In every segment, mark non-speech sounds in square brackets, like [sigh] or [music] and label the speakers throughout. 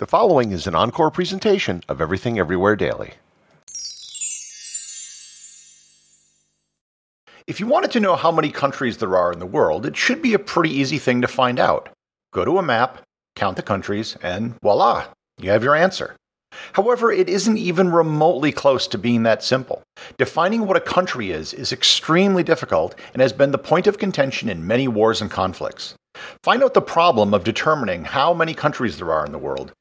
Speaker 1: The following is an encore presentation of Everything Everywhere Daily. If you wanted to know how many countries there are in the world, it should be a pretty easy thing to find out. Go to a map, count the countries, and voila, you have your answer. However, it isn't even remotely close to being that simple. Defining what a country is is extremely difficult and has been the point of contention in many wars and conflicts. Find out the problem of determining how many countries there are in the world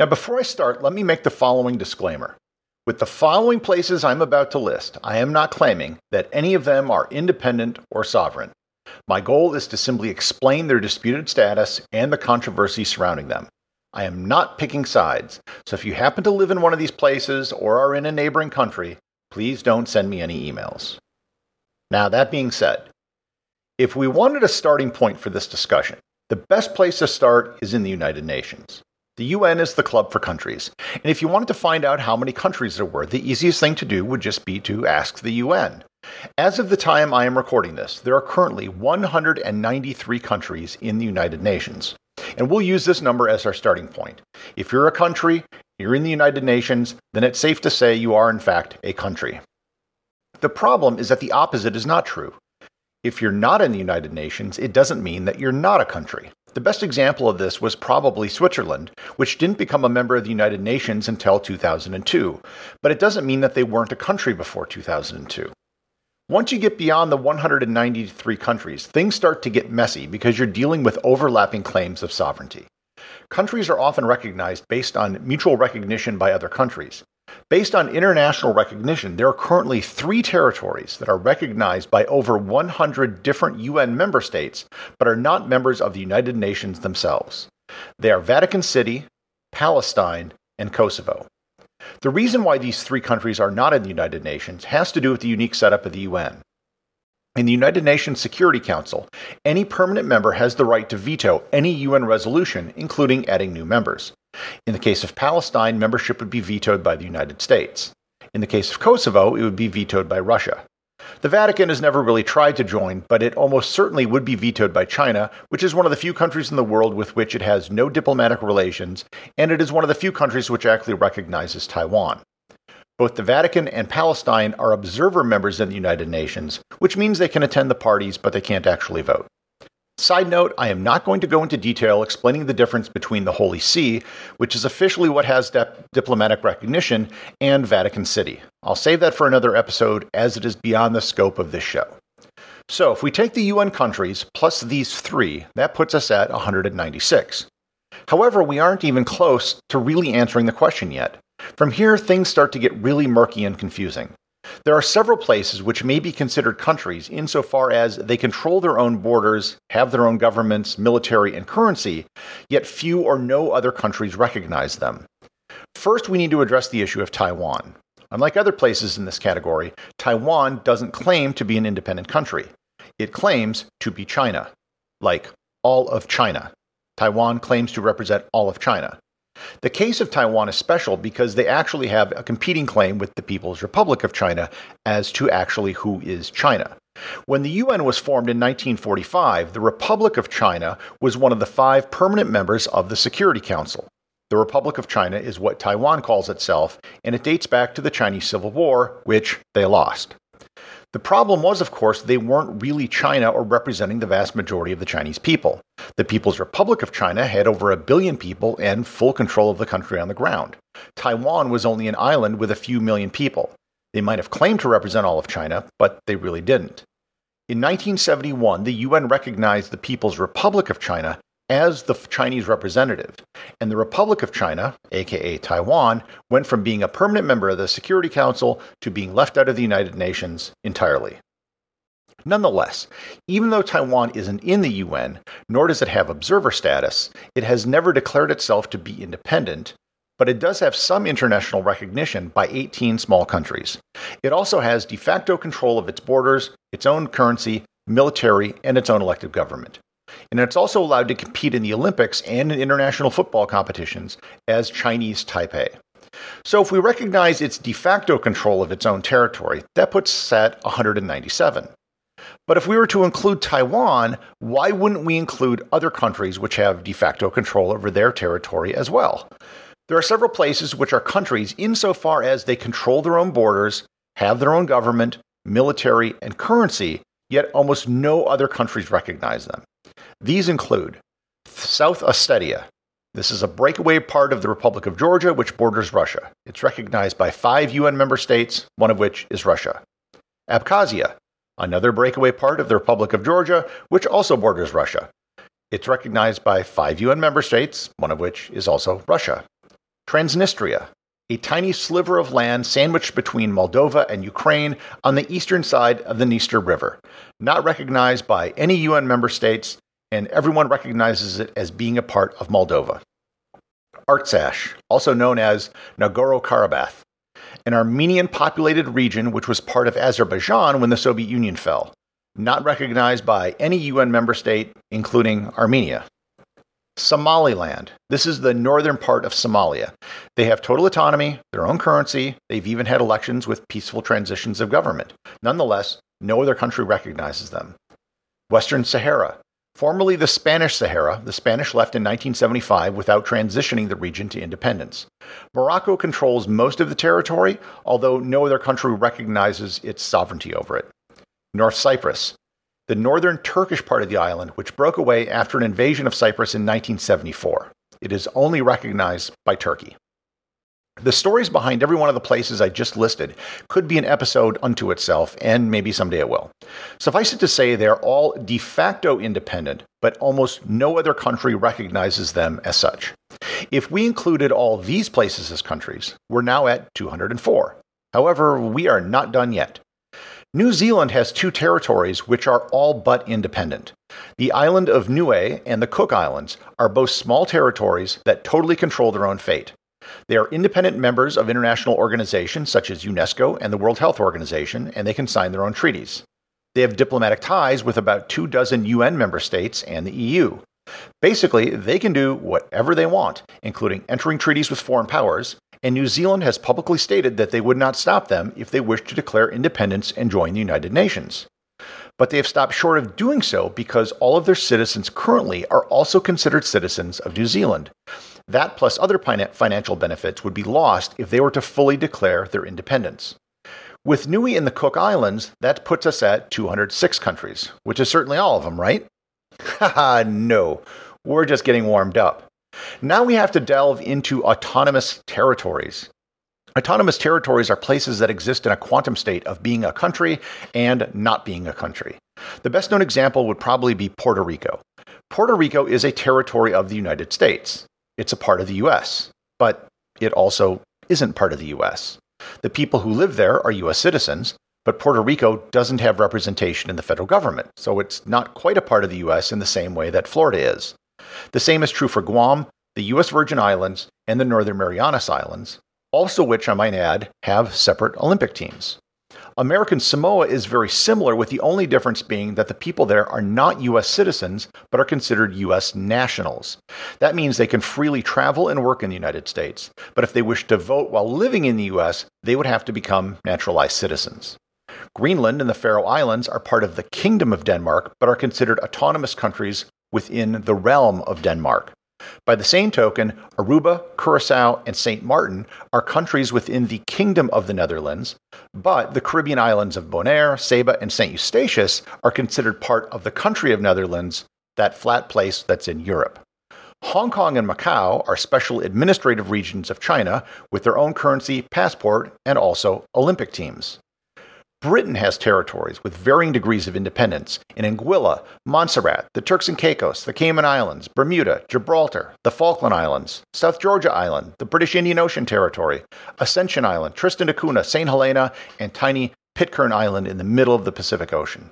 Speaker 1: Now, before I start, let me make the following disclaimer. With the following places I'm about to list, I am not claiming that any of them are independent or sovereign. My goal is to simply explain their disputed status and the controversy surrounding them. I am not picking sides, so if you happen to live in one of these places or are in a neighboring country, please don't send me any emails. Now, that being said, if we wanted a starting point for this discussion, the best place to start is in the United Nations. The UN is the club for countries. And if you wanted to find out how many countries there were, the easiest thing to do would just be to ask the UN. As of the time I am recording this, there are currently 193 countries in the United Nations. And we'll use this number as our starting point. If you're a country, you're in the United Nations, then it's safe to say you are, in fact, a country. The problem is that the opposite is not true. If you're not in the United Nations, it doesn't mean that you're not a country. The best example of this was probably Switzerland, which didn't become a member of the United Nations until 2002, but it doesn't mean that they weren't a country before 2002. Once you get beyond the 193 countries, things start to get messy because you're dealing with overlapping claims of sovereignty. Countries are often recognized based on mutual recognition by other countries. Based on international recognition, there are currently three territories that are recognized by over 100 different UN member states, but are not members of the United Nations themselves. They are Vatican City, Palestine, and Kosovo. The reason why these three countries are not in the United Nations has to do with the unique setup of the UN. In the United Nations Security Council, any permanent member has the right to veto any UN resolution, including adding new members. In the case of Palestine, membership would be vetoed by the United States. In the case of Kosovo, it would be vetoed by Russia. The Vatican has never really tried to join, but it almost certainly would be vetoed by China, which is one of the few countries in the world with which it has no diplomatic relations, and it is one of the few countries which actually recognizes Taiwan. Both the Vatican and Palestine are observer members in the United Nations, which means they can attend the parties, but they can't actually vote. Side note, I am not going to go into detail explaining the difference between the Holy See, which is officially what has diplomatic recognition, and Vatican City. I'll save that for another episode as it is beyond the scope of this show. So, if we take the UN countries plus these three, that puts us at 196. However, we aren't even close to really answering the question yet. From here, things start to get really murky and confusing. There are several places which may be considered countries insofar as they control their own borders, have their own governments, military, and currency, yet few or no other countries recognize them. First, we need to address the issue of Taiwan. Unlike other places in this category, Taiwan doesn't claim to be an independent country. It claims to be China, like all of China. Taiwan claims to represent all of China. The case of Taiwan is special because they actually have a competing claim with the People's Republic of China as to actually who is China. When the UN was formed in 1945, the Republic of China was one of the five permanent members of the Security Council. The Republic of China is what Taiwan calls itself, and it dates back to the Chinese Civil War, which they lost. The problem was, of course, they weren't really China or representing the vast majority of the Chinese people. The People's Republic of China had over a billion people and full control of the country on the ground. Taiwan was only an island with a few million people. They might have claimed to represent all of China, but they really didn't. In 1971, the UN recognized the People's Republic of China as the Chinese representative, and the Republic of China, aka Taiwan, went from being a permanent member of the Security Council to being left out of the United Nations entirely. Nonetheless, even though Taiwan isn't in the UN, nor does it have observer status, it has never declared itself to be independent, but it does have some international recognition by 18 small countries. It also has de facto control of its borders, its own currency, military, and its own elected government and it's also allowed to compete in the Olympics and in international football competitions as Chinese Taipei. So, if we recognize its de facto control of its own territory, that puts us at 197. But if we were to include Taiwan, why wouldn't we include other countries which have de facto control over their territory as well? There are several places which are countries insofar as they control their own borders, have their own government, military, and currency, yet almost no other countries recognize them. These include South Ossetia. This is a breakaway part of the Republic of Georgia, which borders Russia. It's recognized by five UN member states, one of which is Russia. Abkhazia, another breakaway part of the Republic of Georgia, which also borders Russia. It's recognized by five UN member states, one of which is also Russia. Transnistria, a tiny sliver of land sandwiched between Moldova and Ukraine on the eastern side of the Dniester River, not recognized by any UN member states, and everyone recognizes it as being a part of Moldova. Artsakh, also known as Nagorno Karabakh, an Armenian populated region which was part of Azerbaijan when the Soviet Union fell, not recognized by any UN member state, including Armenia. Somaliland. This is the northern part of Somalia. They have total autonomy, their own currency, they've even had elections with peaceful transitions of government. Nonetheless, no other country recognizes them. Western Sahara. Formerly the Spanish Sahara, the Spanish left in 1975 without transitioning the region to independence. Morocco controls most of the territory, although no other country recognizes its sovereignty over it. North Cyprus the northern Turkish part of the island, which broke away after an invasion of Cyprus in 1974. It is only recognized by Turkey. The stories behind every one of the places I just listed could be an episode unto itself, and maybe someday it will. Suffice it to say, they are all de facto independent, but almost no other country recognizes them as such. If we included all these places as countries, we're now at 204. However, we are not done yet. New Zealand has two territories which are all but independent. The island of Niue and the Cook Islands are both small territories that totally control their own fate. They are independent members of international organizations such as UNESCO and the World Health Organization, and they can sign their own treaties. They have diplomatic ties with about two dozen UN member states and the EU. Basically, they can do whatever they want, including entering treaties with foreign powers, and New Zealand has publicly stated that they would not stop them if they wished to declare independence and join the United Nations. But they have stopped short of doing so because all of their citizens currently are also considered citizens of New Zealand. That plus other financial benefits would be lost if they were to fully declare their independence. With Niue and the Cook Islands, that puts us at 206 countries, which is certainly all of them, right? [laughs] Haha, no. We're just getting warmed up. Now we have to delve into autonomous territories. Autonomous territories are places that exist in a quantum state of being a country and not being a country. The best known example would probably be Puerto Rico. Puerto Rico is a territory of the United States. It's a part of the US, but it also isn't part of the US. The people who live there are US citizens, but Puerto Rico doesn't have representation in the federal government, so it's not quite a part of the US in the same way that Florida is. The same is true for Guam, the U.S. Virgin Islands, and the Northern Marianas Islands, also which I might add have separate Olympic teams. American Samoa is very similar, with the only difference being that the people there are not U.S. citizens, but are considered U.S. nationals. That means they can freely travel and work in the United States, but if they wish to vote while living in the U.S., they would have to become naturalized citizens. Greenland and the Faroe Islands are part of the Kingdom of Denmark, but are considered autonomous countries within the realm of Denmark. By the same token, Aruba, Curacao, and St. Martin are countries within the Kingdom of the Netherlands, but the Caribbean islands of Bonaire, Saba, and St. Eustatius are considered part of the country of Netherlands, that flat place that's in Europe. Hong Kong and Macau are special administrative regions of China with their own currency, passport, and also Olympic teams. Britain has territories with varying degrees of independence in Anguilla, Montserrat, the Turks and Caicos, the Cayman Islands, Bermuda, Gibraltar, the Falkland Islands, South Georgia Island, the British Indian Ocean Territory, Ascension Island, Tristan da Cunha, St. Helena, and tiny Pitcairn Island in the middle of the Pacific Ocean.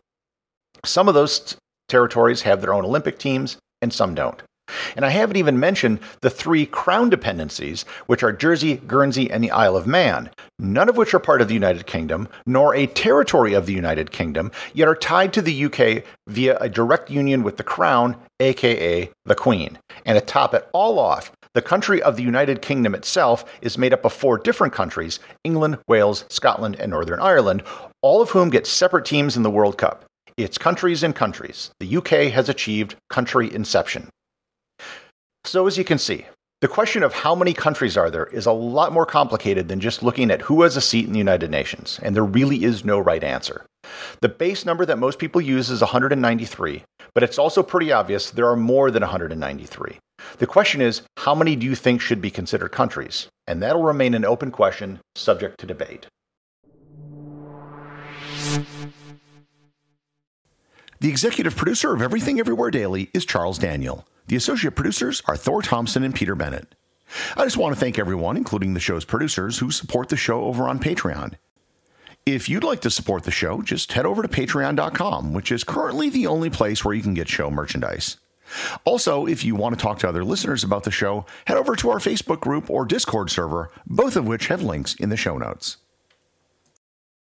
Speaker 1: Some of those territories have their own Olympic teams, and some don't. And I haven't even mentioned the three crown dependencies, which are Jersey, Guernsey, and the Isle of Man, none of which are part of the United Kingdom, nor a territory of the United Kingdom, yet are tied to the UK via a direct union with the Crown, aka the Queen. And to top it all off, the country of the United Kingdom itself is made up of four different countries England, Wales, Scotland, and Northern Ireland, all of whom get separate teams in the World Cup. It's countries and countries. The UK has achieved country inception. So, as you can see, the question of how many countries are there is a lot more complicated than just looking at who has a seat in the United Nations, and there really is no right answer. The base number that most people use is 193, but it's also pretty obvious there are more than 193. The question is, how many do you think should be considered countries? And that'll remain an open question, subject to debate.
Speaker 2: The executive producer of Everything Everywhere Daily is Charles Daniel. The associate producers are Thor Thomsen and Peter Bennett. I just want to thank everyone, including the show's producers, who support the show over on Patreon. If you'd like to support the show, just head over to patreon.com, which is currently the only place where you can get show merchandise. Also, if you want to talk to other listeners about the show, head over to our Facebook group or Discord server, both of which have links in the show notes.